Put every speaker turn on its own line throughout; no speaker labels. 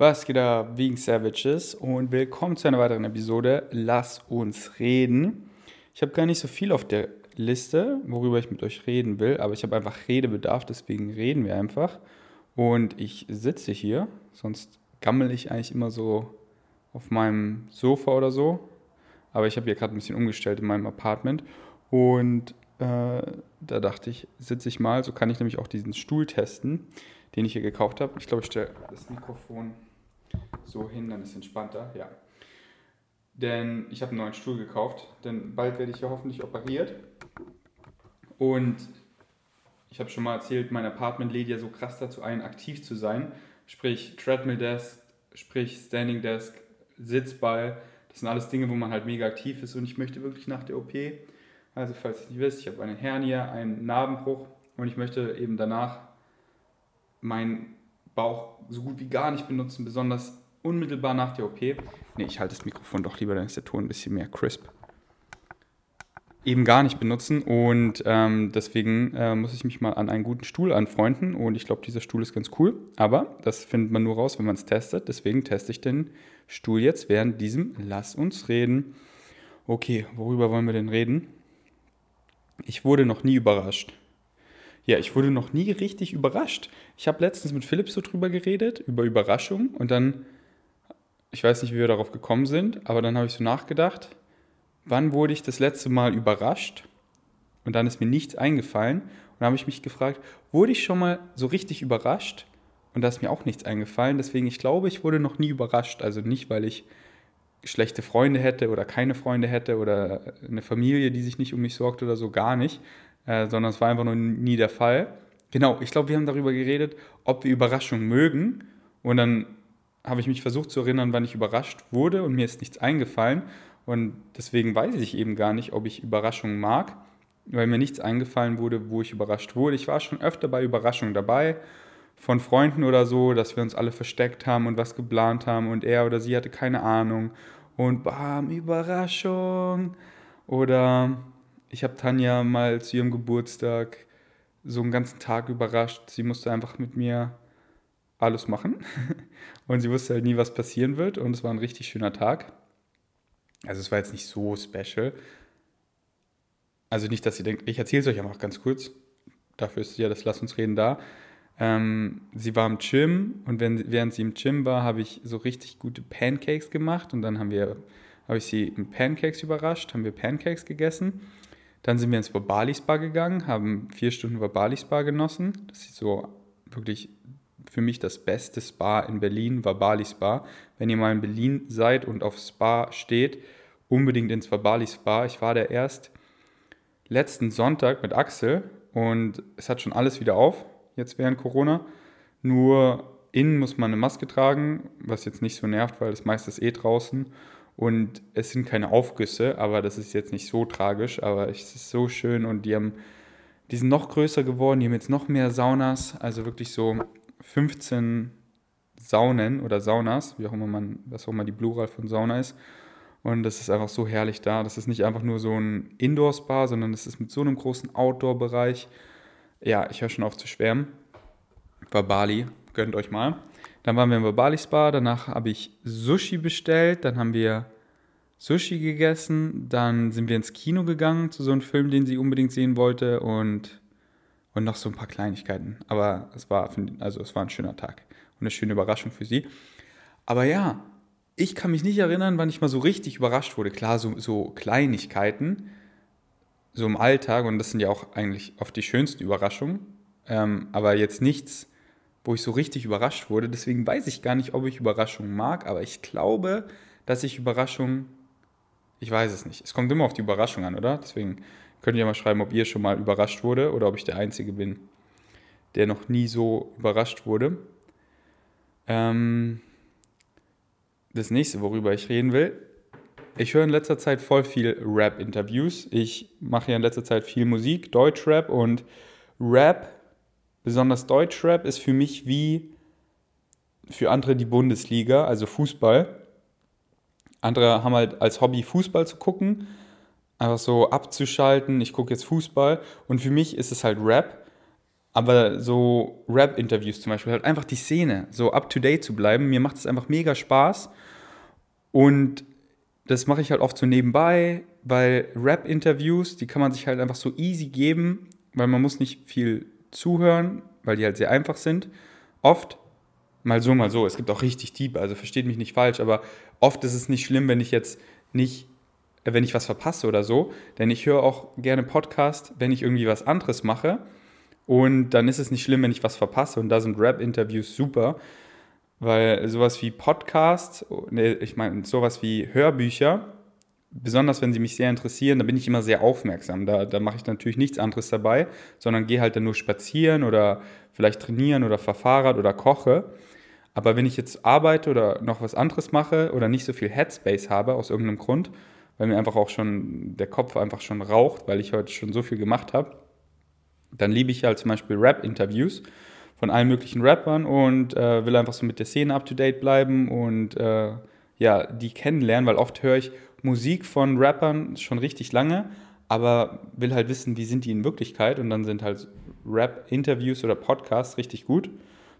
Was geht da wegen Savages und willkommen zu einer weiteren Episode Lass uns reden. Ich habe gar nicht so viel auf der Liste, worüber ich mit euch reden will, aber ich habe einfach Redebedarf, deswegen reden wir einfach. Und ich sitze hier, sonst gammel ich eigentlich immer so auf meinem Sofa oder so. Aber ich habe hier gerade ein bisschen umgestellt in meinem Apartment und äh, da dachte ich, sitze ich mal, so kann ich nämlich auch diesen Stuhl testen, den ich hier gekauft habe. Ich glaube, ich stelle das Mikrofon so hin, dann ist es entspannter, ja. Denn ich habe einen neuen Stuhl gekauft, denn bald werde ich ja hoffentlich operiert. Und ich habe schon mal erzählt, mein Apartment lädt ja so krass dazu ein, aktiv zu sein. Sprich Treadmill Desk, sprich Standing Desk, Sitzball. Das sind alles Dinge, wo man halt mega aktiv ist und ich möchte wirklich nach der OP, also falls ihr es nicht wisst, ich habe eine Hernie, einen Narbenbruch und ich möchte eben danach meinen Bauch so gut wie gar nicht benutzen, besonders unmittelbar nach der OP. Ne, ich halte das Mikrofon doch lieber, dann ist der Ton ein bisschen mehr crisp. Eben gar nicht benutzen und ähm, deswegen äh, muss ich mich mal an einen guten Stuhl anfreunden und ich glaube, dieser Stuhl ist ganz cool, aber das findet man nur raus, wenn man es testet. Deswegen teste ich den Stuhl jetzt während diesem Lass uns reden. Okay, worüber wollen wir denn reden? Ich wurde noch nie überrascht. Ja, ich wurde noch nie richtig überrascht. Ich habe letztens mit Philipp so drüber geredet, über Überraschung. Und dann, ich weiß nicht, wie wir darauf gekommen sind, aber dann habe ich so nachgedacht, wann wurde ich das letzte Mal überrascht? Und dann ist mir nichts eingefallen. Und dann habe ich mich gefragt, wurde ich schon mal so richtig überrascht? Und da ist mir auch nichts eingefallen. Deswegen, ich glaube, ich wurde noch nie überrascht. Also nicht, weil ich schlechte Freunde hätte oder keine Freunde hätte oder eine Familie, die sich nicht um mich sorgt oder so, gar nicht, äh, sondern es war einfach noch nie der Fall. Genau, ich glaube, wir haben darüber geredet, ob wir Überraschungen mögen. Und dann habe ich mich versucht zu erinnern, wann ich überrascht wurde und mir ist nichts eingefallen. Und deswegen weiß ich eben gar nicht, ob ich Überraschungen mag, weil mir nichts eingefallen wurde, wo ich überrascht wurde. Ich war schon öfter bei Überraschungen dabei, von Freunden oder so, dass wir uns alle versteckt haben und was geplant haben und er oder sie hatte keine Ahnung. Und bam, Überraschung. Oder ich habe Tanja mal zu ihrem Geburtstag so einen ganzen Tag überrascht. Sie musste einfach mit mir alles machen. Und sie wusste halt nie, was passieren wird. Und es war ein richtig schöner Tag. Also es war jetzt nicht so special. Also nicht, dass ihr denkt, ich erzähle es euch einfach ganz kurz. Dafür ist ja das Lass uns reden da. Ähm, sie war im Gym und wenn, während sie im Gym war, habe ich so richtig gute Pancakes gemacht und dann haben wir, habe ich sie mit Pancakes überrascht, haben wir Pancakes gegessen dann sind wir ins Verbali Spa gegangen, haben vier Stunden Verbali Spa genossen. Das ist so wirklich für mich das beste Spa in Berlin, Verbali Spa. Wenn ihr mal in Berlin seid und auf Spa steht, unbedingt ins Verbali Spa. Ich war da erst letzten Sonntag mit Axel und es hat schon alles wieder auf, jetzt während Corona. Nur innen muss man eine Maske tragen, was jetzt nicht so nervt, weil das meiste ist eh draußen. Und es sind keine Aufgüsse, aber das ist jetzt nicht so tragisch, aber es ist so schön und die haben, die sind noch größer geworden, die haben jetzt noch mehr Saunas, also wirklich so 15 Saunen oder Saunas, wie auch immer man, was auch immer die Plural von Sauna ist. Und das ist einfach so herrlich da. Das ist nicht einfach nur so ein Indoor-Spa, sondern das ist mit so einem großen Outdoor-Bereich. Ja, ich höre schon auf zu schwärmen. War Bali, gönnt euch mal. Dann waren wir im Bali Spa, danach habe ich Sushi bestellt, dann haben wir Sushi gegessen, dann sind wir ins Kino gegangen zu so einem Film, den sie unbedingt sehen wollte und, und noch so ein paar Kleinigkeiten. Aber es war, also es war ein schöner Tag und eine schöne Überraschung für sie. Aber ja, ich kann mich nicht erinnern, wann ich mal so richtig überrascht wurde. Klar, so, so Kleinigkeiten, so im Alltag, und das sind ja auch eigentlich oft die schönsten Überraschungen, ähm, aber jetzt nichts, wo ich so richtig überrascht wurde. Deswegen weiß ich gar nicht, ob ich Überraschungen mag, aber ich glaube, dass ich Überraschungen, ich weiß es nicht. Es kommt immer auf die Überraschung an, oder? Deswegen könnt ihr mal schreiben, ob ihr schon mal überrascht wurde oder ob ich der Einzige bin, der noch nie so überrascht wurde. Ähm, das nächste, worüber ich reden will. Ich höre in letzter Zeit voll viel Rap-Interviews. Ich mache ja in letzter Zeit viel Musik, Deutschrap und Rap besonders Deutschrap ist für mich wie für andere die Bundesliga, also Fußball. Andere haben halt als Hobby Fußball zu gucken, einfach so abzuschalten, ich gucke jetzt Fußball und für mich ist es halt Rap, Aber so Rap-Interviews zum Beispiel, halt einfach die Szene, so up-to-date zu bleiben, mir macht es einfach mega Spaß. Und das mache ich halt oft so nebenbei, weil Rap-Interviews, die kann man sich halt einfach so easy geben, weil man muss nicht viel zuhören, weil die halt sehr einfach sind. Oft, mal so, mal so. Es gibt auch richtig deep, also versteht mich nicht falsch, aber oft ist es nicht schlimm, wenn ich jetzt nicht, äh, wenn ich was verpasse oder so, denn ich höre auch gerne Podcast, wenn ich irgendwie was anderes mache. Und dann ist es nicht schlimm, wenn ich was verpasse. Und da sind Rap-Interviews super, weil sowas wie Podcast, ne, ich meine, sowas wie Hörbücher, besonders wenn sie mich sehr interessieren, da bin ich immer sehr aufmerksam. Da, da mache ich natürlich nichts anderes dabei, sondern gehe halt dann nur spazieren oder vielleicht trainieren oder fahre Fahrrad oder koche. Aber wenn ich jetzt arbeite oder noch was anderes mache oder nicht so viel Headspace habe aus irgendeinem Grund, weil mir einfach auch schon der Kopf einfach schon raucht, weil ich heute schon so viel gemacht habe, dann liebe ich halt zum Beispiel Rap-Interviews von allen möglichen Rappern und äh, will einfach so mit der Szene up-to-date bleiben und äh, ja, die kennenlernen, weil oft höre ich Musik von Rappern schon richtig lange, aber will halt wissen, wie sind die in Wirklichkeit und dann sind halt Rap-Interviews oder Podcasts richtig gut.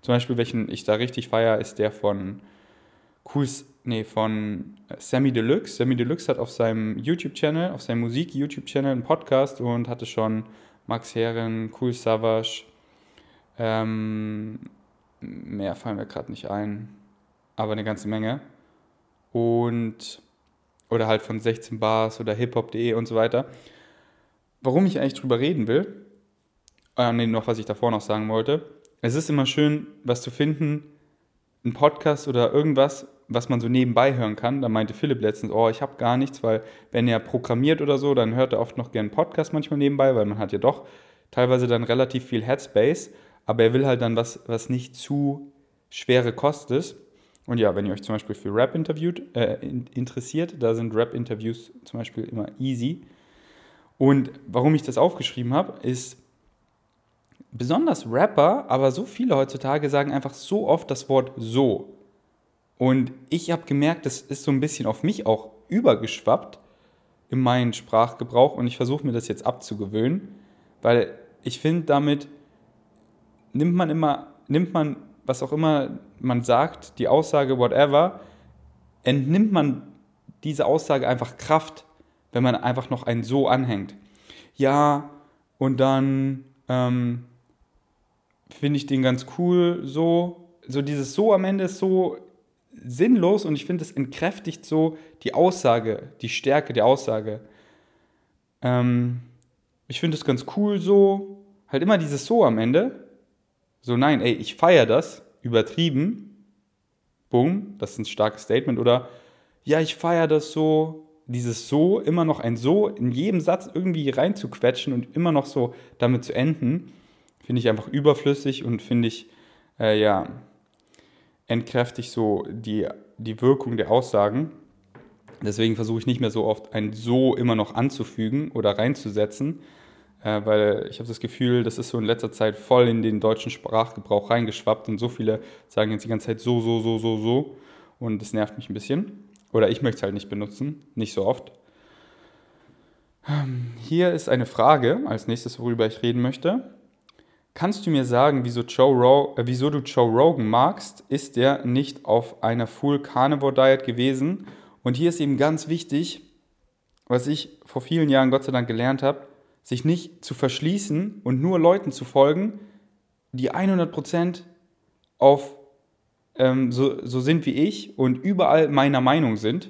Zum Beispiel, welchen ich da richtig feiere, ist der von Cools, nee, von Sammy Deluxe. Sammy Deluxe hat auf seinem YouTube-Channel, auf seinem Musik-YouTube-Channel einen Podcast und hatte schon Max Herren, Cool Savage, ähm, mehr fallen mir gerade nicht ein, aber eine ganze Menge. Und oder halt von 16 Bars oder hiphop.de und so weiter. Warum ich eigentlich drüber reden will, äh, nee, noch was ich davor noch sagen wollte. Es ist immer schön, was zu finden, ein Podcast oder irgendwas, was man so nebenbei hören kann. Da meinte Philipp letztens, oh, ich habe gar nichts, weil wenn er programmiert oder so, dann hört er oft noch gerne Podcast manchmal nebenbei, weil man hat ja doch teilweise dann relativ viel Headspace, aber er will halt dann was, was nicht zu schwere Kost ist. Und ja, wenn ihr euch zum Beispiel für Rap interviewt, äh, interessiert, da sind Rap-Interviews zum Beispiel immer easy. Und warum ich das aufgeschrieben habe, ist besonders Rapper, aber so viele heutzutage sagen einfach so oft das Wort so. Und ich habe gemerkt, das ist so ein bisschen auf mich auch übergeschwappt in meinen Sprachgebrauch und ich versuche mir das jetzt abzugewöhnen, weil ich finde, damit nimmt man immer, nimmt man was auch immer man sagt, die Aussage whatever, entnimmt man diese Aussage einfach Kraft, wenn man einfach noch ein so anhängt. Ja, und dann ähm, finde ich den ganz cool so. So dieses so am Ende ist so sinnlos und ich finde, es entkräftigt so die Aussage, die Stärke der Aussage. Ähm, ich finde es ganz cool so. Halt immer dieses so am Ende. So, nein, ey, ich feiere das, übertrieben. Boom, das ist ein starkes Statement. Oder, ja, ich feiere das so, dieses so, immer noch ein so in jedem Satz irgendwie reinzuquetschen und immer noch so damit zu enden, finde ich einfach überflüssig und finde ich, äh, ja, entkräftigt so die, die Wirkung der Aussagen. Deswegen versuche ich nicht mehr so oft ein so immer noch anzufügen oder reinzusetzen, äh, weil ich habe das Gefühl, das ist so in letzter Zeit voll in den deutschen Sprachgebrauch reingeschwappt und so viele sagen jetzt die ganze Zeit so, so, so, so, so und das nervt mich ein bisschen. Oder ich möchte es halt nicht benutzen, nicht so oft. Ähm, hier ist eine Frage als nächstes, worüber ich reden möchte. Kannst du mir sagen, wieso, Joe äh, wieso du Joe Rogan magst? Ist der nicht auf einer Full Carnivore Diet gewesen? Und hier ist eben ganz wichtig, was ich vor vielen Jahren Gott sei Dank gelernt habe, sich nicht zu verschließen und nur Leuten zu folgen, die 100% auf ähm, so, so sind wie ich und überall meiner Meinung sind,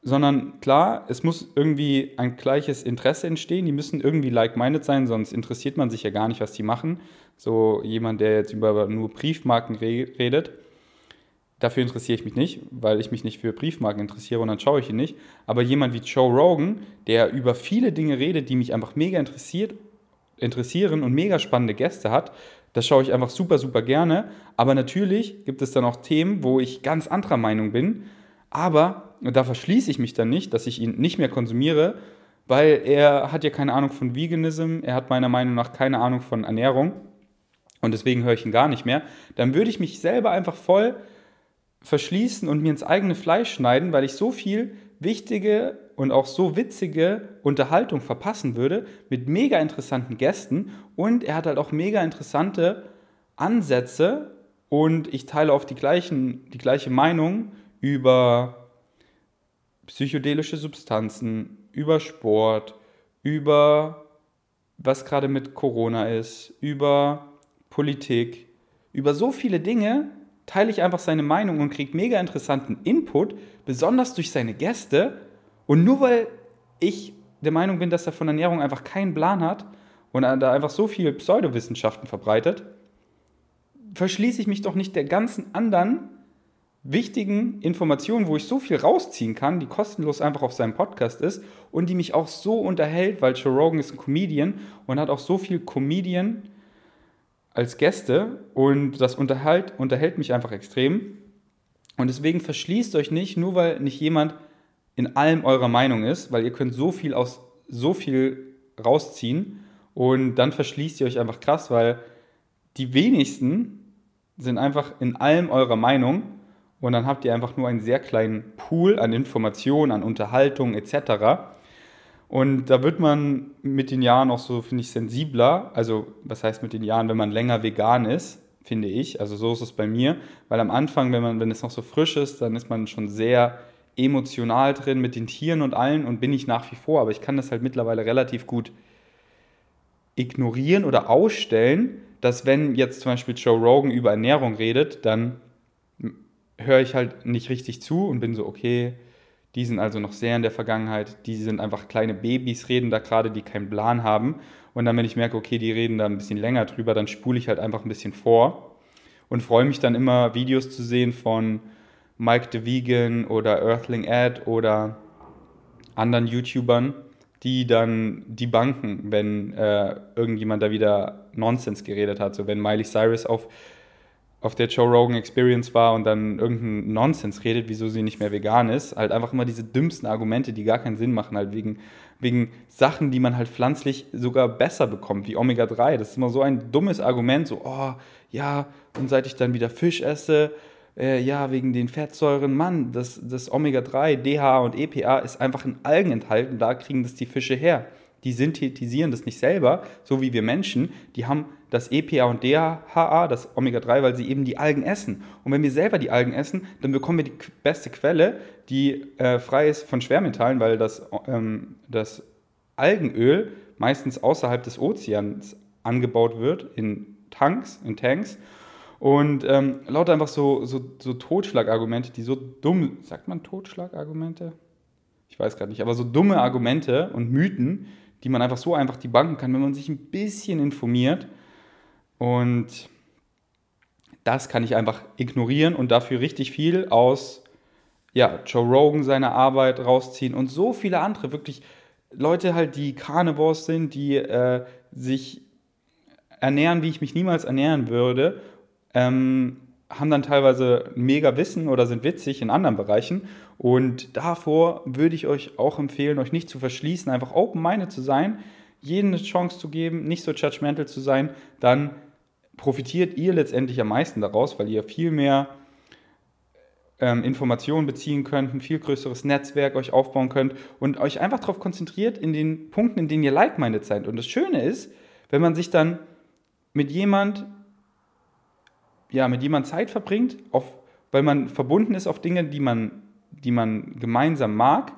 sondern klar, es muss irgendwie ein gleiches Interesse entstehen, die müssen irgendwie like-minded sein, sonst interessiert man sich ja gar nicht, was die machen. So jemand, der jetzt über nur Briefmarken redet, Dafür interessiere ich mich nicht, weil ich mich nicht für Briefmarken interessiere und dann schaue ich ihn nicht. Aber jemand wie Joe Rogan, der über viele Dinge redet, die mich einfach mega interessiert, interessieren und mega spannende Gäste hat, das schaue ich einfach super, super gerne. Aber natürlich gibt es dann auch Themen, wo ich ganz anderer Meinung bin. Aber da verschließe ich mich dann nicht, dass ich ihn nicht mehr konsumiere, weil er hat ja keine Ahnung von Veganism, er hat meiner Meinung nach keine Ahnung von Ernährung und deswegen höre ich ihn gar nicht mehr. Dann würde ich mich selber einfach voll verschließen und mir ins eigene Fleisch schneiden, weil ich so viel wichtige und auch so witzige Unterhaltung verpassen würde mit mega interessanten Gästen. Und er hat halt auch mega interessante Ansätze. Und ich teile auch die, gleichen, die gleiche Meinung über psychedelische Substanzen, über Sport, über was gerade mit Corona ist, über Politik, über so viele Dinge teile ich einfach seine Meinung und kriege mega interessanten Input, besonders durch seine Gäste. Und nur weil ich der Meinung bin, dass er von Ernährung einfach keinen Plan hat und da einfach so viel Pseudowissenschaften verbreitet, verschließe ich mich doch nicht der ganzen anderen wichtigen Informationen, wo ich so viel rausziehen kann, die kostenlos einfach auf seinem Podcast ist und die mich auch so unterhält, weil Joe Rogan ist ein Comedian und hat auch so viel Comedian als Gäste und das unterhält, unterhält mich einfach extrem. Und deswegen verschließt euch nicht, nur weil nicht jemand in allem eurer Meinung ist, weil ihr könnt so viel aus so viel rausziehen und dann verschließt ihr euch einfach krass, weil die wenigsten sind einfach in allem eurer Meinung und dann habt ihr einfach nur einen sehr kleinen Pool an Informationen, an Unterhaltung etc. Und da wird man mit den Jahren auch so, finde ich, sensibler. Also, was heißt mit den Jahren, wenn man länger vegan ist, finde ich. Also, so ist es bei mir. Weil am Anfang, wenn, man, wenn es noch so frisch ist, dann ist man schon sehr emotional drin mit den Tieren und allen und bin ich nach wie vor. Aber ich kann das halt mittlerweile relativ gut ignorieren oder ausstellen, dass wenn jetzt zum Beispiel Joe Rogan über Ernährung redet, dann höre ich halt nicht richtig zu und bin so, okay, die sind also noch sehr in der Vergangenheit, die sind einfach kleine Babys, reden da gerade, die keinen Plan haben. Und dann, wenn ich merke, okay, die reden da ein bisschen länger drüber, dann spule ich halt einfach ein bisschen vor und freue mich dann immer, Videos zu sehen von Mike the Vegan oder Earthling Ad oder anderen YouTubern, die dann die Banken, wenn äh, irgendjemand da wieder Nonsens geredet hat. So wenn Miley Cyrus auf, auf der Joe Rogan Experience war und dann irgendeinen Nonsens redet, wieso sie nicht mehr vegan ist. Halt einfach immer diese dümmsten Argumente, die gar keinen Sinn machen, halt wegen, wegen Sachen, die man halt pflanzlich sogar besser bekommt, wie Omega-3. Das ist immer so ein dummes Argument, so, oh, ja, und seit ich dann wieder Fisch esse, äh, ja, wegen den Fettsäuren, Mann, das, das Omega-3, DHA und EPA ist einfach in Algen enthalten, da kriegen das die Fische her. Die synthetisieren das nicht selber, so wie wir Menschen. Die haben das EPA und DHA, das Omega-3, weil sie eben die Algen essen. Und wenn wir selber die Algen essen, dann bekommen wir die beste Quelle, die äh, frei ist von Schwermetallen, weil das, ähm, das Algenöl meistens außerhalb des Ozeans angebaut wird, in Tanks, in Tanks. Und ähm, lauter einfach so, so, so Totschlagargumente, die so dumm, sagt man Totschlagargumente? Ich weiß gerade nicht, aber so dumme Argumente und Mythen, die man einfach so einfach debunken kann, wenn man sich ein bisschen informiert. Und das kann ich einfach ignorieren und dafür richtig viel aus ja, Joe Rogan seiner Arbeit rausziehen und so viele andere, wirklich Leute halt, die Carnivores sind, die äh, sich ernähren, wie ich mich niemals ernähren würde ähm, haben dann teilweise mega Wissen oder sind witzig in anderen Bereichen. Und davor würde ich euch auch empfehlen, euch nicht zu verschließen, einfach open-minded zu sein, jedem eine Chance zu geben, nicht so judgmental zu sein, dann profitiert ihr letztendlich am meisten daraus, weil ihr viel mehr ähm, Informationen beziehen könnt, ein viel größeres Netzwerk euch aufbauen könnt und euch einfach darauf konzentriert in den Punkten, in denen ihr like-minded seid. Und das Schöne ist, wenn man sich dann mit jemand ja, mit jemandem Zeit verbringt, auf, weil man verbunden ist auf Dinge, die man, die man gemeinsam mag.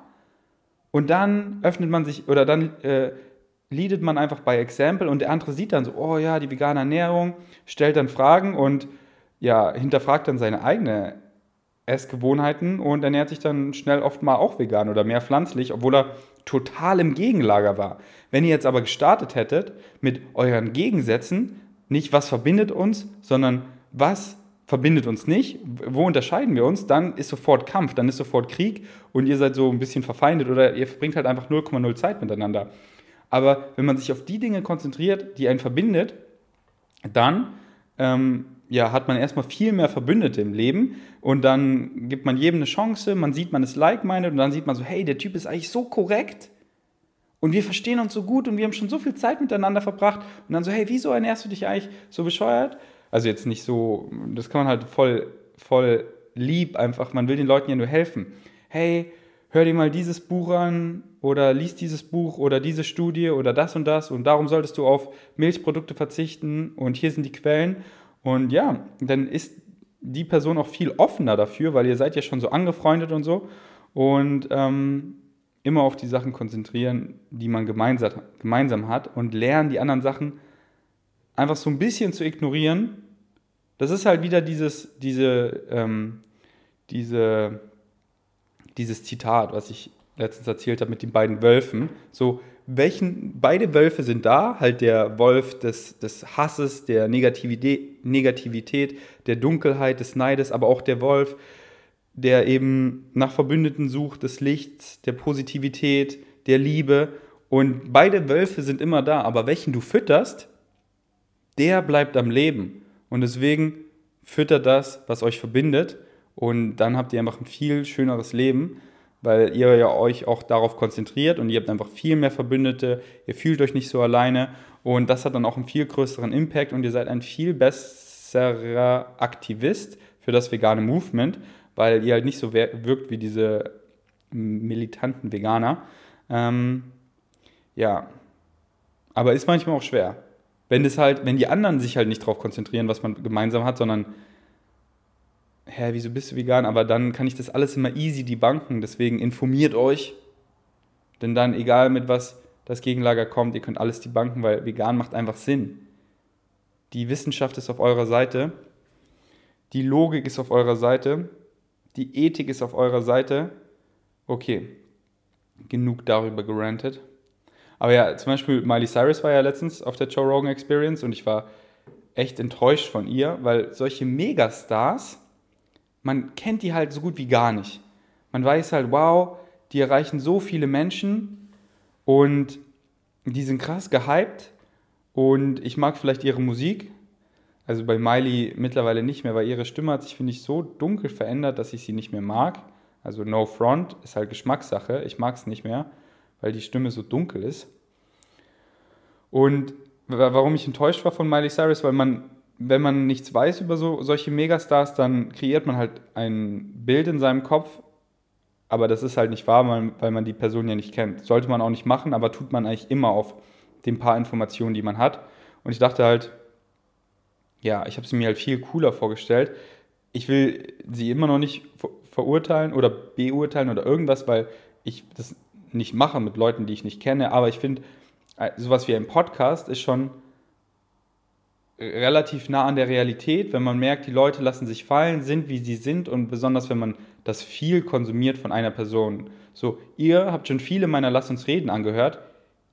Und dann öffnet man sich oder dann äh, leadet man einfach bei Example und der andere sieht dann so, oh ja, die vegane Ernährung, stellt dann Fragen und ja, hinterfragt dann seine eigene Essgewohnheiten und ernährt sich dann schnell oft mal auch vegan oder mehr pflanzlich, obwohl er total im Gegenlager war. Wenn ihr jetzt aber gestartet hättet mit euren Gegensätzen, nicht was verbindet uns, sondern was verbindet uns nicht, wo unterscheiden wir uns, dann ist sofort Kampf, dann ist sofort Krieg und ihr seid so ein bisschen verfeindet oder ihr verbringt halt einfach 0,0 Zeit miteinander. Aber wenn man sich auf die Dinge konzentriert, die einen verbindet, dann ähm, ja, hat man erstmal viel mehr Verbündete im Leben und dann gibt man jedem eine Chance, man sieht, man ist like-minded und dann sieht man so, hey, der Typ ist eigentlich so korrekt und wir verstehen uns so gut und wir haben schon so viel Zeit miteinander verbracht und dann so, hey, wieso ernährst du dich eigentlich so bescheuert? Also jetzt nicht so, das kann man halt voll, voll lieb einfach, man will den Leuten ja nur helfen. Hey, hör dir mal dieses Buch an oder lies dieses Buch oder diese Studie oder das und das und darum solltest du auf Milchprodukte verzichten und hier sind die Quellen. Und ja, dann ist die Person auch viel offener dafür, weil ihr seid ja schon so angefreundet und so. Und ähm, immer auf die Sachen konzentrieren, die man gemeinsam, gemeinsam hat und lernen, die anderen Sachen einfach so ein bisschen zu ignorieren. Das ist halt wieder dieses, diese, ähm, diese dieses Zitat, was ich letztens erzählt habe mit den beiden Wölfen. So, welchen, beide Wölfe sind da, halt der Wolf des, des Hasses, der Negativität, Negativität, der Dunkelheit, des Neides, aber auch der Wolf, der eben nach Verbündeten sucht, des Lichts, der Positivität, der Liebe. Und beide Wölfe sind immer da, aber welchen du fütterst, der bleibt am Leben. Und deswegen füttert das, was euch verbindet. Und dann habt ihr einfach ein viel schöneres Leben, weil ihr ja euch auch darauf konzentriert und ihr habt einfach viel mehr Verbündete, ihr fühlt euch nicht so alleine und das hat dann auch einen viel größeren Impact und ihr seid ein viel besserer Aktivist für das vegane Movement, weil ihr halt nicht so wirkt wie diese militanten Veganer. Ähm, ja, aber ist manchmal auch schwer. Wenn das halt, wenn die anderen sich halt nicht darauf konzentrieren, was man gemeinsam hat, sondern hä, wieso bist du vegan? Aber dann kann ich das alles immer easy debunken. Deswegen informiert euch. Denn dann, egal mit was das Gegenlager kommt, ihr könnt alles debunken, weil vegan macht einfach Sinn. Die Wissenschaft ist auf eurer Seite. Die Logik ist auf eurer Seite. Die Ethik ist auf eurer Seite. Okay, genug darüber gerantet. Aber ja, zum Beispiel Miley Cyrus war ja letztens auf der Joe Rogan Experience und ich war echt enttäuscht von ihr, weil solche Megastars, man kennt die halt so gut wie gar nicht. Man weiß halt, wow, die erreichen so viele Menschen und die sind krass gehypt und ich mag vielleicht ihre Musik. Also bei Miley mittlerweile nicht mehr, weil ihre Stimme hat sich, finde ich, so dunkel verändert, dass ich sie nicht mehr mag. Also No Front ist halt Geschmackssache. Ich mag es nicht mehr, weil die Stimme so dunkel ist. Und warum ich enttäuscht war von Miley Cyrus, weil man wenn man nichts weiß über so, solche Megastars, dann kreiert man halt ein Bild in seinem Kopf, aber das ist halt nicht wahr, weil, man die Person ja nicht kennt. Sollte man auch nicht machen, aber tut man eigentlich immer auf den paar Informationen, die man hat. Und ich dachte halt, ja, ich habe sie mir halt viel cooler vorgestellt. Ich will sie immer noch nicht verurteilen oder beurteilen oder irgendwas, weil ich das nicht mache mit Leuten, die ich nicht kenne. Aber ich finde, äh, sowas wie ein Podcast ist schon relativ nah an der Realität, wenn man merkt, die Leute lassen sich fallen, sind wie sie sind und besonders wenn man das viel konsumiert von einer Person. So, ihr habt schon viele meiner Lass uns reden angehört.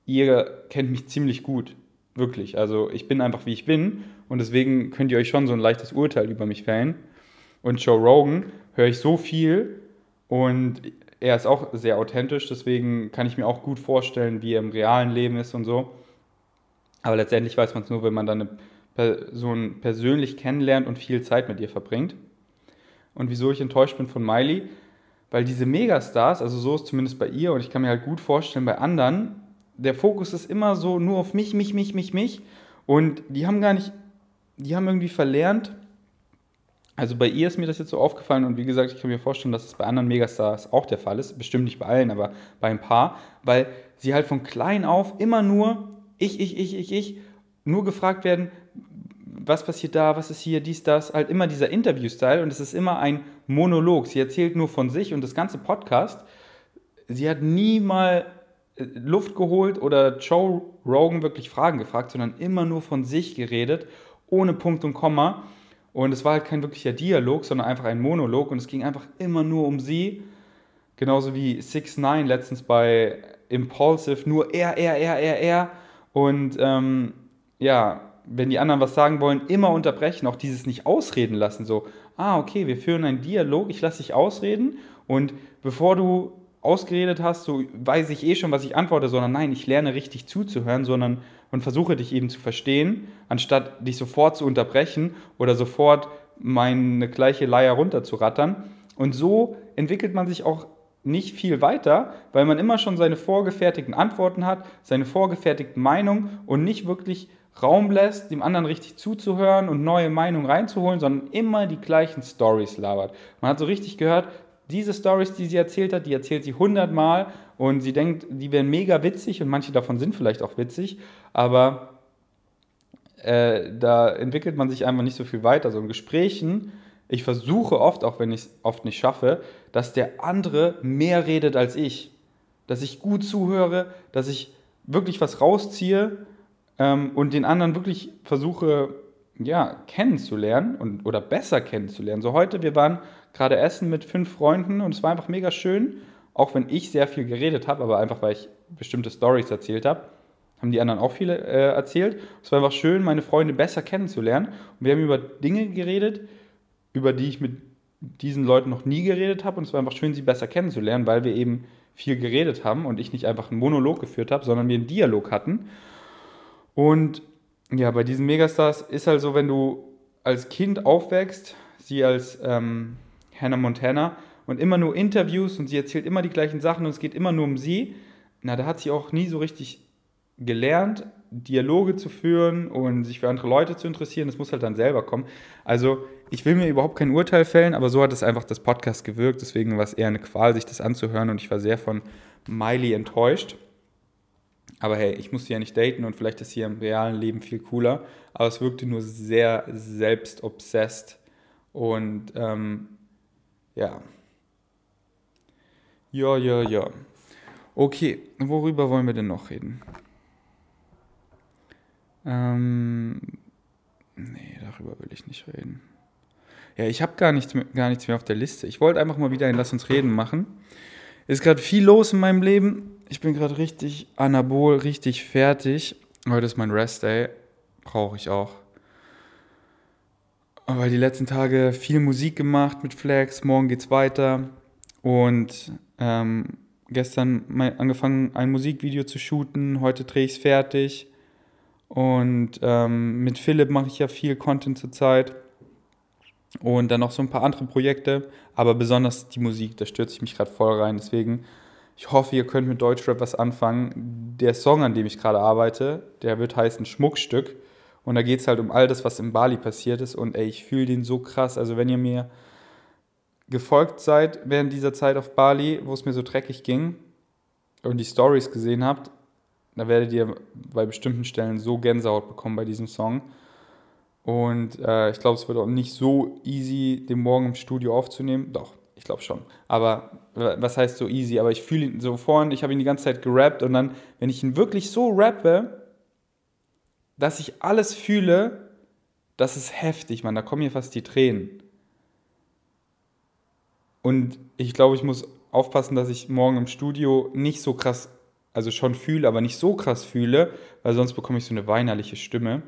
Ihr kennt mich ziemlich gut, wirklich. Also ich bin einfach wie ich bin und deswegen könnt ihr euch schon so ein leichtes Urteil über mich fällen. Und Joe Rogan höre ich so viel und er ist auch sehr authentisch, deswegen kann ich mir auch gut vorstellen, wie er im realen Leben ist und so. Aber letztendlich weiß man es nur, wenn man dann eine Person persönlich kennenlernt und viel Zeit mit ihr verbringt. Und wieso ich enttäuscht bin von Miley, weil diese Megastars, also so ist zumindest bei ihr und ich kann mir halt gut vorstellen bei anderen, der Fokus ist immer so nur auf mich, mich, mich, mich, mich und die haben gar nicht, die haben irgendwie verlernt, also bei ihr ist mir das jetzt so aufgefallen und wie gesagt, ich kann mir vorstellen, dass es bei anderen Megastars auch der Fall ist, bestimmt nicht bei allen, aber bei ein paar, weil sie halt von klein auf immer nur ich, ich, ich, ich, ich, nur gefragt werden, was passiert da, was ist hier, dies, das, halt immer dieser Interview-Style und es ist immer ein Monolog. Sie erzählt nur von sich und das ganze Podcast, sie hat nie mal äh, Luft geholt oder Joe Rogan wirklich Fragen gefragt, sondern immer nur von sich geredet, ohne Punkt und Komma. Und es war halt kein wirklicher Dialog, sondern einfach ein Monolog und es ging einfach immer nur um sie. Genauso wie 6 9 letztens bei Impulsive, nur er, er, er, er, er. Und ähm, ja, wenn die anderen was sagen wollen, immer unterbrechen, auch dieses nicht ausreden lassen. So, ah, okay, wir führen einen Dialog, ich lasse dich ausreden und bevor du ausgeredet hast, so weiß ich eh schon, was ich antworte, sondern nein, ich lerne richtig zuzuhören, sondern und versuche dich eben zu verstehen, anstatt dich sofort zu unterbrechen oder sofort meine gleiche Leier runterzurattern. Und so entwickelt man sich auch nicht viel weiter, weil man immer schon seine vorgefertigten Antworten hat, seine vorgefertigten Meinungen und nicht wirklich Raum lässt, dem anderen richtig zuzuhören und neue Meinungen reinzuholen, sondern immer die gleichen Stories labert. Man hat so richtig gehört, diese Stories, die sie erzählt hat, die erzählt sie hundertmal und sie denkt, die wären mega witzig und manche davon sind vielleicht auch witzig, aber äh, da entwickelt man sich einfach nicht so viel weiter. So in Gesprächen, ich versuche oft, auch wenn ich es oft nicht schaffe, dass der andere mehr redet als ich. Dass ich gut zuhöre, dass ich wirklich was rausziehe ähm, und den anderen wirklich versuche, ja, kennenzulernen und, oder besser kennenzulernen. So heute, wir waren gerade essen mit fünf Freunden und es war einfach mega schön, auch wenn ich sehr viel geredet habe, aber einfach weil ich bestimmte Stories erzählt habe, haben die anderen auch viele äh, erzählt. Es war einfach schön, meine Freunde besser kennenzulernen. Und wir haben über Dinge geredet, über die ich mit diesen Leuten noch nie geredet habe. Und es war einfach schön, sie besser kennenzulernen, weil wir eben viel geredet haben und ich nicht einfach einen Monolog geführt habe, sondern wir einen Dialog hatten. Und ja, bei diesen Megastars ist halt so, wenn du als Kind aufwächst, sie als ähm, Hannah Montana und immer nur Interviews und sie erzählt immer die gleichen Sachen und es geht immer nur um sie, na, da hat sie auch nie so richtig gelernt, Dialoge zu führen und sich für andere Leute zu interessieren. Das muss halt dann selber kommen. Also ich will mir überhaupt kein Urteil fällen, aber so hat es einfach das Podcast gewirkt. Deswegen war es eher eine Qual, sich das anzuhören und ich war sehr von Miley enttäuscht. Aber hey, ich musste ja nicht daten und vielleicht ist hier im realen Leben viel cooler. Aber es wirkte nur sehr selbstobsessed und ähm, ja. Ja, ja, ja. Okay, worüber wollen wir denn noch reden? Ähm, nee, darüber will ich nicht reden. Ja, ich habe gar nichts, mehr, gar nichts mehr auf der Liste. Ich wollte einfach mal wieder ein Lass uns reden machen. Ist gerade viel los in meinem Leben. Ich bin gerade richtig anabol, richtig fertig. Heute ist mein Rest Day. Brauche ich auch. Aber die letzten Tage viel Musik gemacht mit Flex. Morgen geht's weiter. Und ähm, gestern angefangen, ein Musikvideo zu shooten. Heute drehe ich es fertig. Und ähm, mit Philipp mache ich ja viel Content zurzeit. Und dann noch so ein paar andere Projekte. Aber besonders die Musik, da stürze ich mich gerade voll rein. Deswegen, ich hoffe, ihr könnt mit Deutschrap was anfangen. Der Song, an dem ich gerade arbeite, der wird heißen Schmuckstück. Und da geht es halt um all das, was in Bali passiert ist. Und ey, ich fühle den so krass. Also wenn ihr mir gefolgt seid während dieser Zeit auf Bali, wo es mir so dreckig ging und die Stories gesehen habt, da werdet ihr bei bestimmten Stellen so Gänsehaut bekommen bei diesem Song. Und äh, ich glaube, es wird auch nicht so easy, den morgen im Studio aufzunehmen. Doch, ich glaube schon. Aber was heißt so easy? Aber ich fühle ihn so vorhin, ich habe ihn die ganze Zeit gerappt und dann, wenn ich ihn wirklich so rappe, dass ich alles fühle, das ist heftig, man. Da kommen mir fast die Tränen. Und ich glaube, ich muss aufpassen, dass ich morgen im Studio nicht so krass also schon fühle, aber nicht so krass fühle, weil sonst bekomme ich so eine weinerliche Stimme.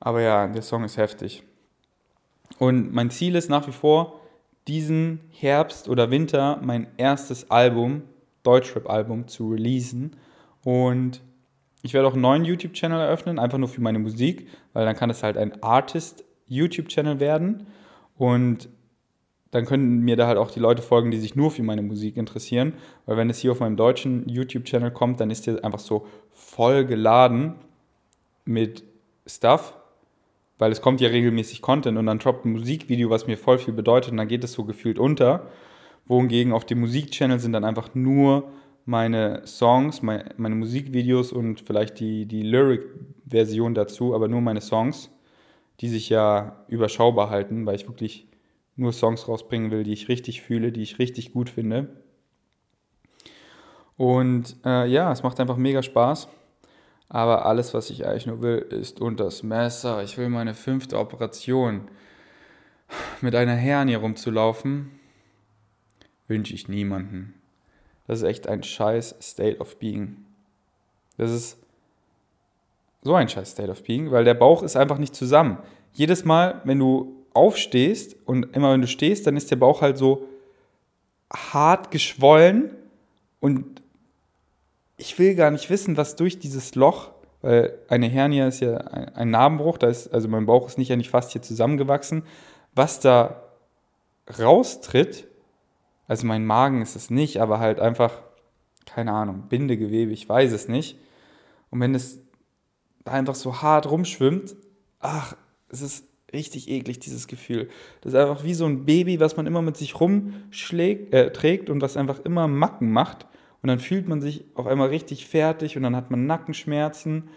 Aber ja, der Song ist heftig. Und mein Ziel ist nach wie vor, diesen Herbst oder Winter mein erstes Album, Deutschrap-Album, zu releasen. Und ich werde auch einen neuen YouTube-Channel eröffnen, einfach nur für meine Musik, weil dann kann es halt ein Artist-YouTube-Channel werden. Und dann können mir da halt auch die Leute folgen, die sich nur für meine Musik interessieren. Weil wenn es hier auf meinem deutschen YouTube-Channel kommt, dann ist der einfach so voll geladen mit Stuff, weil es kommt ja regelmäßig Content und dann droppt ein Musikvideo, was mir voll viel bedeutet und dann geht es so gefühlt unter. Wohingegen auf dem Musikchannel sind dann einfach nur meine Songs, meine, meine Musikvideos und vielleicht die, die Lyric-Version dazu, aber nur meine Songs, die sich ja überschaubar halten, weil ich wirklich nur Songs rausbringen will, die ich richtig fühle, die ich richtig gut finde. Und äh, ja, es macht einfach mega Spaß. Aber alles, was ich eigentlich nur will, ist unters Messer. Ich will meine fünfte Operation. Mit einer Hernie rumzulaufen, wünsche ich niemanden. Das ist echt ein scheiß State of Being. Das ist so ein scheiß State of Being, weil der Bauch ist einfach nicht zusammen. Jedes Mal, wenn du aufstehst und immer wenn du stehst, dann ist der Bauch halt so hart geschwollen und ich will gar nicht wissen, was durch dieses Loch, weil eine Hernie ist ja ein Narbenbruch, da ist, also mein Bauch ist nicht eigentlich fast hier zusammengewachsen, was da raustritt, also mein Magen ist es nicht, aber halt einfach, keine Ahnung, Bindegewebe, ich weiß es nicht. Und wenn es da einfach so hart rumschwimmt, ach, es ist richtig eklig, dieses Gefühl. Das ist einfach wie so ein Baby, was man immer mit sich rumschlägt, äh, trägt und was einfach immer Macken macht. Und dann fühlt man sich auf einmal richtig fertig und dann hat man Nackenschmerzen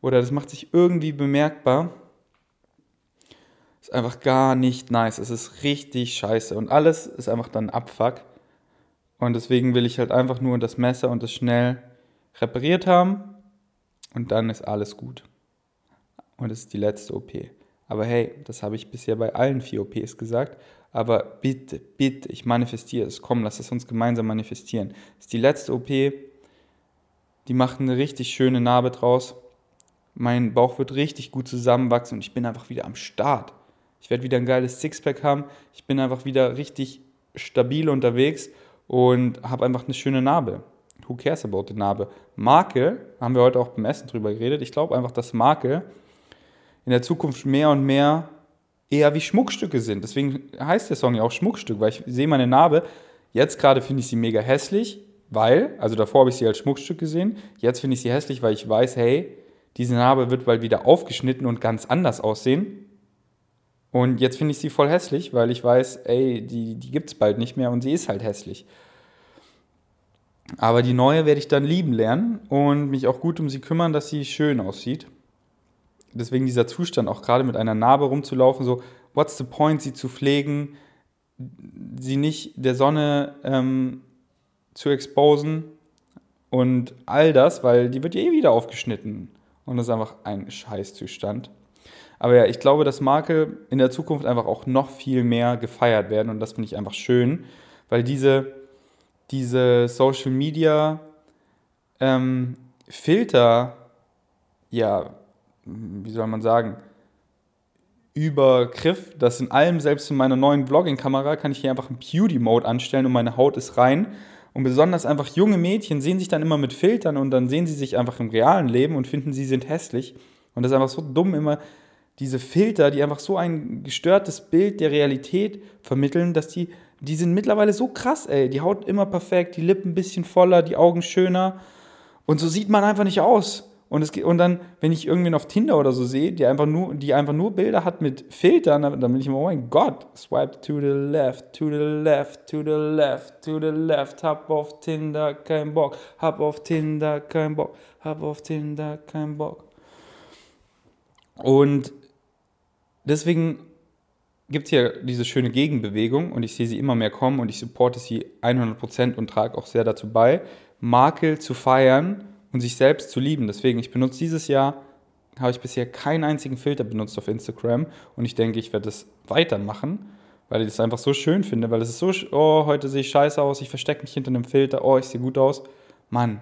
oder das macht sich irgendwie bemerkbar. Ist einfach gar nicht nice. Es ist richtig scheiße und alles ist einfach dann Abfuck. Und deswegen will ich halt einfach nur das Messer und das schnell repariert haben und dann ist alles gut. Und es ist die letzte OP. Aber hey, das habe ich bisher bei allen vier OPs gesagt. Aber bitte, bitte, ich manifestiere es. Komm, lass es uns gemeinsam manifestieren. Das ist die letzte OP. Die macht eine richtig schöne Narbe draus. Mein Bauch wird richtig gut zusammenwachsen und ich bin einfach wieder am Start. Ich werde wieder ein geiles Sixpack haben. Ich bin einfach wieder richtig stabil unterwegs und habe einfach eine schöne Narbe. Who cares about the Narbe? Makel, haben wir heute auch beim Essen drüber geredet. Ich glaube einfach, dass Makel in der Zukunft mehr und mehr eher wie Schmuckstücke sind. Deswegen heißt der Song ja auch Schmuckstück, weil ich sehe meine Narbe. Jetzt gerade finde ich sie mega hässlich, weil, also davor habe ich sie als Schmuckstück gesehen. Jetzt finde ich sie hässlich, weil ich weiß, hey, diese Narbe wird bald wieder aufgeschnitten und ganz anders aussehen. Und jetzt finde ich sie voll hässlich, weil ich weiß, ey, die, die gibt es bald nicht mehr und sie ist halt hässlich. Aber die neue werde ich dann lieben lernen und mich auch gut um sie kümmern, dass sie schön aussieht. Deswegen dieser Zustand, auch gerade mit einer Narbe rumzulaufen, so, what's the point, sie zu pflegen, sie nicht der Sonne ähm, zu exposen und all das, weil die wird ja eh wieder aufgeschnitten. Und das ist einfach ein Scheißzustand. Aber ja, ich glaube, dass Makel in der Zukunft einfach auch noch viel mehr gefeiert werden und das finde ich einfach schön, weil diese diese Social Media ähm, Filter, ja, wie soll man sagen, Übergriff, das in allem, selbst in meiner neuen Vlogging-Kamera, kann ich hier einfach einen Beauty-Mode anstellen und meine Haut ist rein. Und besonders einfach junge Mädchen sehen sich dann immer mit Filtern und dann sehen sie sich einfach im realen Leben und finden, sie sind hässlich. Und das ist einfach so dumm, immer diese Filter, die einfach so ein gestörtes Bild der Realität vermitteln, dass die die sind mittlerweile so krass, ey. Die Haut immer perfekt, die Lippen ein bisschen voller, die Augen schöner. Und so sieht man einfach nicht aus. Und, es, und dann, wenn ich irgendwen auf Tinder oder so sehe, die einfach nur, die einfach nur Bilder hat mit Filtern, dann bin ich immer, oh mein Gott, swipe to the left, to the left, to the left, to the left, hab auf Tinder kein Bock, hab auf Tinder kein Bock, hab auf Tinder kein Bock. Und deswegen gibt es hier diese schöne Gegenbewegung und ich sehe sie immer mehr kommen und ich supporte sie 100% und trage auch sehr dazu bei, Makel zu feiern und sich selbst zu lieben. Deswegen, ich benutze dieses Jahr, habe ich bisher keinen einzigen Filter benutzt auf Instagram und ich denke, ich werde das weitermachen, weil ich es einfach so schön finde, weil es ist so, oh, heute sehe ich scheiße aus, ich verstecke mich hinter einem Filter, oh, ich sehe gut aus. Mann,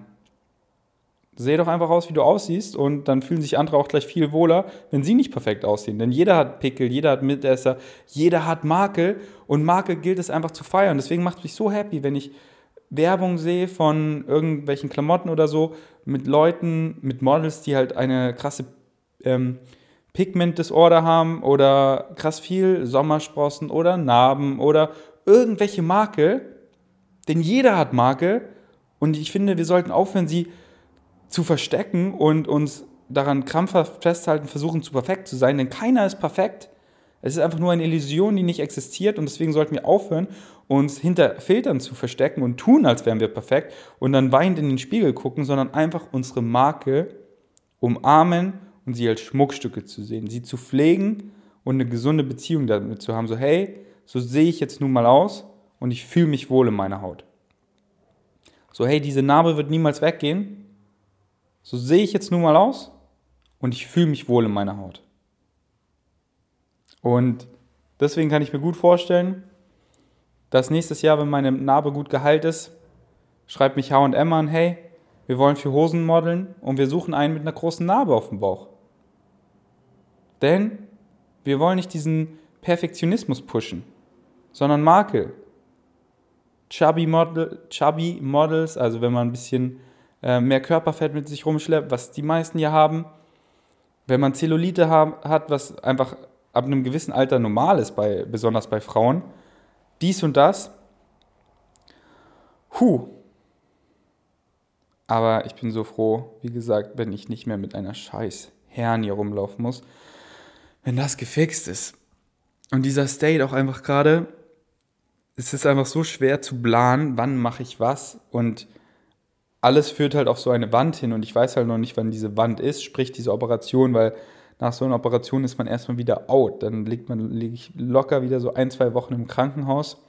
Seh doch einfach aus, wie du aussiehst und dann fühlen sich andere auch gleich viel wohler, wenn sie nicht perfekt aussehen. Denn jeder hat Pickel, jeder hat Mitesser, jeder hat Makel und Makel gilt es einfach zu feiern. Deswegen macht mich so happy, wenn ich Werbung sehe von irgendwelchen Klamotten oder so mit Leuten, mit Models, die halt eine krasse ähm, Pigment-Disorder haben oder krass viel Sommersprossen oder Narben oder irgendwelche Makel. Denn jeder hat Makel und ich finde, wir sollten aufhören, sie zu verstecken und uns daran krampfhaft festhalten, versuchen zu perfekt zu sein, denn keiner ist perfekt. Es ist einfach nur eine Illusion, die nicht existiert und deswegen sollten wir aufhören, uns hinter Filtern zu verstecken und tun, als wären wir perfekt und dann weinend in den Spiegel gucken, sondern einfach unsere Marke umarmen und sie als Schmuckstücke zu sehen, sie zu pflegen und eine gesunde Beziehung damit zu haben. So, hey, so sehe ich jetzt nun mal aus und ich fühle mich wohl in meiner Haut. So, hey, diese Narbe wird niemals weggehen, so sehe ich jetzt nun mal aus und ich fühle mich wohl in meiner Haut. Und deswegen kann ich mir gut vorstellen, dass nächstes Jahr, wenn meine Narbe gut geheilt ist, schreibt mich H&M an, hey, wir wollen für Hosen modeln und wir suchen einen mit einer großen Narbe auf dem Bauch. Denn wir wollen nicht diesen Perfektionismus pushen, sondern Makel. Chubby, Model, Chubby Models, also wenn man ein bisschen äh, mehr Körperfett mit sich rumschleppt, was die meisten ja haben. Wenn man Zellulite hat, was einfach ab einem gewissen Alter normal ist, bei, besonders bei Frauen, dies und das. Huh. Aber ich bin so froh, wie gesagt, wenn ich nicht mehr mit einer scheiß Hernie rumlaufen muss. wenn das gefixt ist. Und dieser State auch einfach gerade, es ist einfach so schwer zu planen, wann mache ich was und alles führt halt auf so eine Wand hin und ich weiß halt noch nicht, wann diese Wand ist, sprich diese Operation, weil nach so einer Operation ist man erstmal wieder out. Dann liegt man liege ich locker wieder so ein, zwei Wochen im Krankenhaus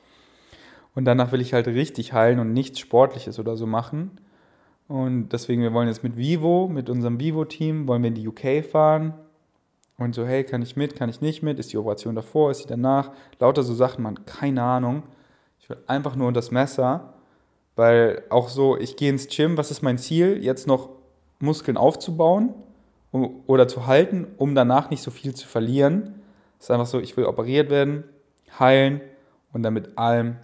und danach will ich halt richtig heilen und nichts Sportliches oder so machen. Und deswegen, wir wollen jetzt mit Vivo, mit unserem Vivo-Team, wollen wir in die UK fahren. Und so, hey, kann ich mit, kann ich nicht mit? Ist die Operation davor, ist sie danach? Lauter so Sachen, man, keine Ahnung. Ich will einfach nur das Messer, weil auch so, ich gehe ins Gym, was ist mein Ziel? Jetzt noch Muskeln aufzubauen oder zu halten, um danach nicht so viel zu verlieren. Es ist einfach so, ich will operiert werden, heilen und dann mit allem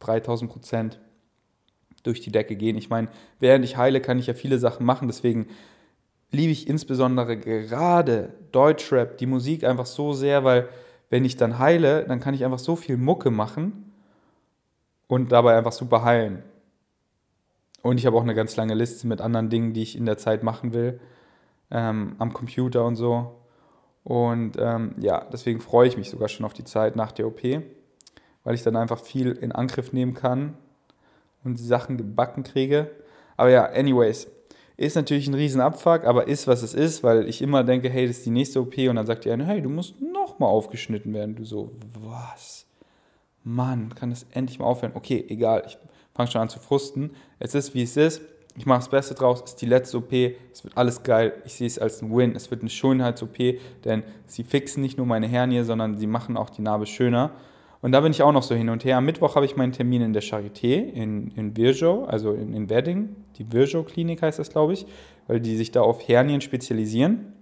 3000 Prozent durch die Decke gehen. Ich meine, während ich heile, kann ich ja viele Sachen machen. Deswegen liebe ich insbesondere gerade Deutschrap, die Musik einfach so sehr, weil wenn ich dann heile, dann kann ich einfach so viel Mucke machen und dabei einfach super heilen. Und ich habe auch eine ganz lange Liste mit anderen Dingen, die ich in der Zeit machen will, ähm, am Computer und so. Und ähm, ja, deswegen freue ich mich sogar schon auf die Zeit nach der OP, weil ich dann einfach viel in Angriff nehmen kann und die Sachen gebacken kriege. Aber ja, anyways, ist natürlich ein Riesenabfuck, aber ist, was es ist, weil ich immer denke, hey, das ist die nächste OP und dann sagt die eine, hey, du musst nochmal aufgeschnitten werden. Du so, was? Mann, kann das endlich mal aufhören? Okay, egal, ich fange schon an zu frusten. Es ist, wie es ist. Ich mache das Beste draus. Ist die letzte OP. Es wird alles geil. Ich sehe es als ein Win. Es wird eine Schönheits-OP, denn sie fixen nicht nur meine Hernie, sondern sie machen auch die Narbe schöner. Und da bin ich auch noch so hin und her. Am Mittwoch habe ich meinen Termin in der Charité in, in Virgio, also in, in Wedding. Die Virgio-Klinik heißt das, glaube ich, weil die sich da auf Hernien spezialisieren.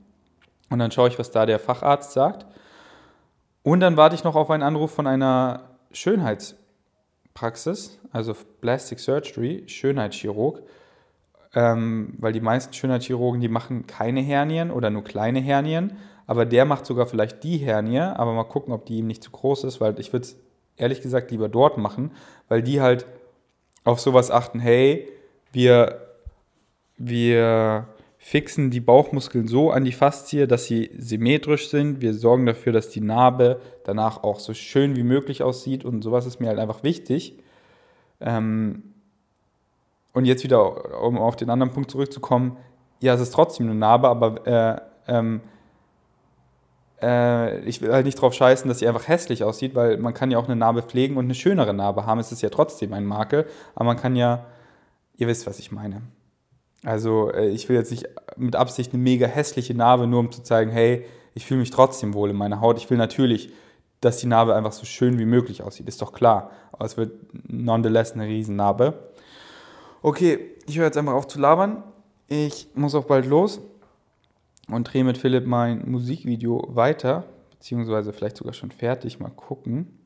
Und dann schaue ich, was da der Facharzt sagt. Und dann warte ich noch auf einen Anruf von einer Schönheitspraxis, also Plastic Surgery, Schönheitschirurg. Ähm, weil die meisten Schönheitschirurgen, die machen keine Hernien oder nur kleine Hernien aber der macht sogar vielleicht die Hernie, aber mal gucken, ob die ihm nicht zu groß ist, weil ich würde es ehrlich gesagt lieber dort machen, weil die halt auf sowas achten, hey, wir, wir fixen die Bauchmuskeln so an die Faszie, dass sie symmetrisch sind. Wir sorgen dafür, dass die Narbe danach auch so schön wie möglich aussieht und sowas ist mir halt einfach wichtig. Ähm und jetzt wieder, um auf den anderen Punkt zurückzukommen, ja, es ist trotzdem eine Narbe, aber äh, ähm, äh, ich will halt nicht drauf scheißen, dass sie einfach hässlich aussieht, weil man kann ja auch eine Narbe pflegen und eine schönere Narbe haben. Es ist ja trotzdem ein Makel, aber man kann ja, ihr wisst, was ich meine. Also äh, ich will jetzt nicht mit Absicht eine mega hässliche Narbe, nur um zu zeigen, hey, ich fühle mich trotzdem wohl in meiner Haut. Ich will natürlich, dass die Narbe einfach so schön wie möglich aussieht, ist doch klar. Aber es wird nonetheless eine Riesennarbe. Okay, ich höre jetzt einfach auf zu labern. Ich muss auch bald los und drehe mit Philipp mein Musikvideo weiter, beziehungsweise vielleicht sogar schon fertig. Mal gucken.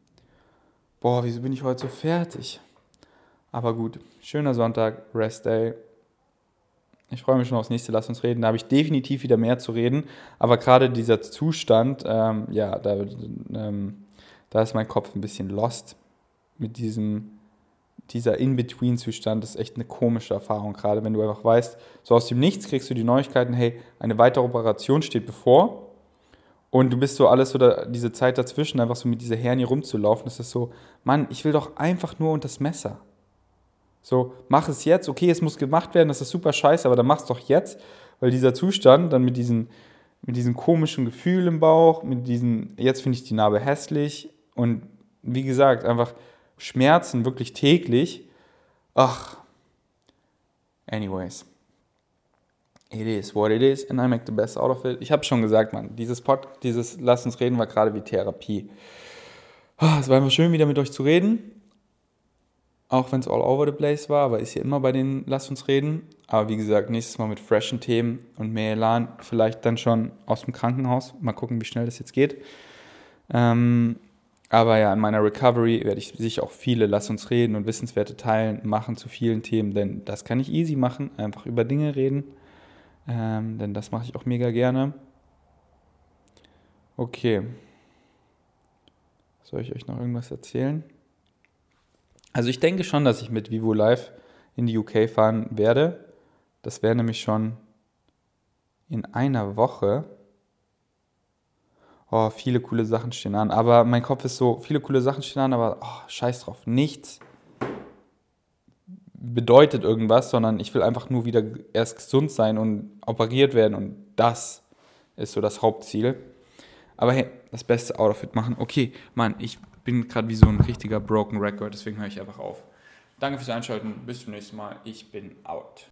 Boah, wieso bin ich heute so fertig? Aber gut, schöner Sonntag, Rest Day. Ich freue mich schon aufs nächste Lass uns reden. Da habe ich definitiv wieder mehr zu reden. Aber gerade dieser Zustand, ähm, ja, da, ähm, da ist mein Kopf ein bisschen lost mit diesem dieser In-Between-Zustand ist echt eine komische Erfahrung, gerade wenn du einfach weißt, so aus dem Nichts kriegst du die Neuigkeiten, hey, eine weitere Operation steht bevor. Und du bist so alles oder diese Zeit dazwischen, einfach so mit dieser Hernie rumzulaufen, das ist so, Mann, ich will doch einfach nur unter das Messer. So, mach es jetzt, okay, es muss gemacht werden, das ist super scheiße, aber dann mach es doch jetzt, weil dieser Zustand dann mit diesen, mit diesem komischen Gefühl im Bauch, mit diesen, jetzt finde ich die Narbe hässlich. Und wie gesagt, einfach Schmerzen wirklich täglich. Ach, anyways. It is what it is and I make the best out of it. Ich habe schon gesagt, Mann, dieses Pod, dieses Lass uns reden war gerade wie Therapie. Ah, es war einfach schön, wieder mit euch zu reden. Auch wenn es all over the place war, aber ist ja immer bei den Lass uns reden. Aber wie gesagt, nächstes Mal mit freshen Themen und mehr Elan. Vielleicht dann schon aus dem Krankenhaus. Mal gucken, wie schnell das jetzt geht. Ähm, aber ja, in meiner Recovery werde ich sicher auch viele Lass uns reden und Wissenswerte teilen, machen zu vielen Themen, denn das kann ich easy machen, einfach über Dinge reden, ähm, denn das mache ich auch mega gerne. Okay. Soll ich euch noch irgendwas erzählen? Also ich denke schon, dass ich mit Vivo Live in die UK fahren werde. Das wäre nämlich schon in einer Woche. Oh, viele coole Sachen stehen an. Aber mein Kopf ist so, viele coole Sachen stehen an, aber oh, scheiß drauf, nichts bedeutet irgendwas, sondern ich will einfach nur wieder erst gesund sein und operiert werden und das ist so das Hauptziel. Aber hey, das beste Outfit machen. Okay, Mann, ich bin gerade wie so ein richtiger Broken Record, deswegen höre ich einfach auf. Danke fürs Einschalten, bis zum nächsten Mal. Ich bin out.